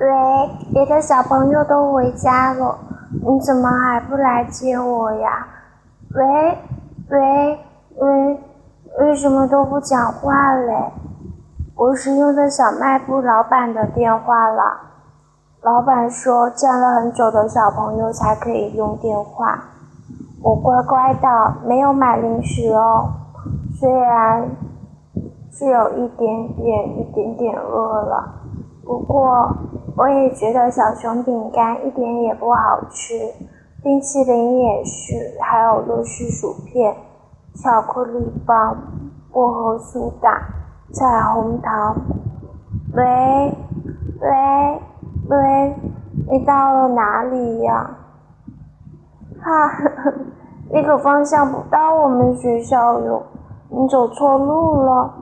喂，别的小朋友都回家了，你怎么还不来接我呀？喂，喂，喂，为什么都不讲话嘞？我是用的小卖部老板的电话了。老板说，见了很久的小朋友才可以用电话。我乖乖的，没有买零食哦。虽然是有一点点、一点点饿了，不过我也觉得小熊饼干一点也不好吃，冰淇淋也是，还有乐事薯片、巧克力棒、薄荷苏打、彩虹糖。喂，喂。喂，你到了哪里呀？哈哈，那个方向不到我们学校哟，你走错路了。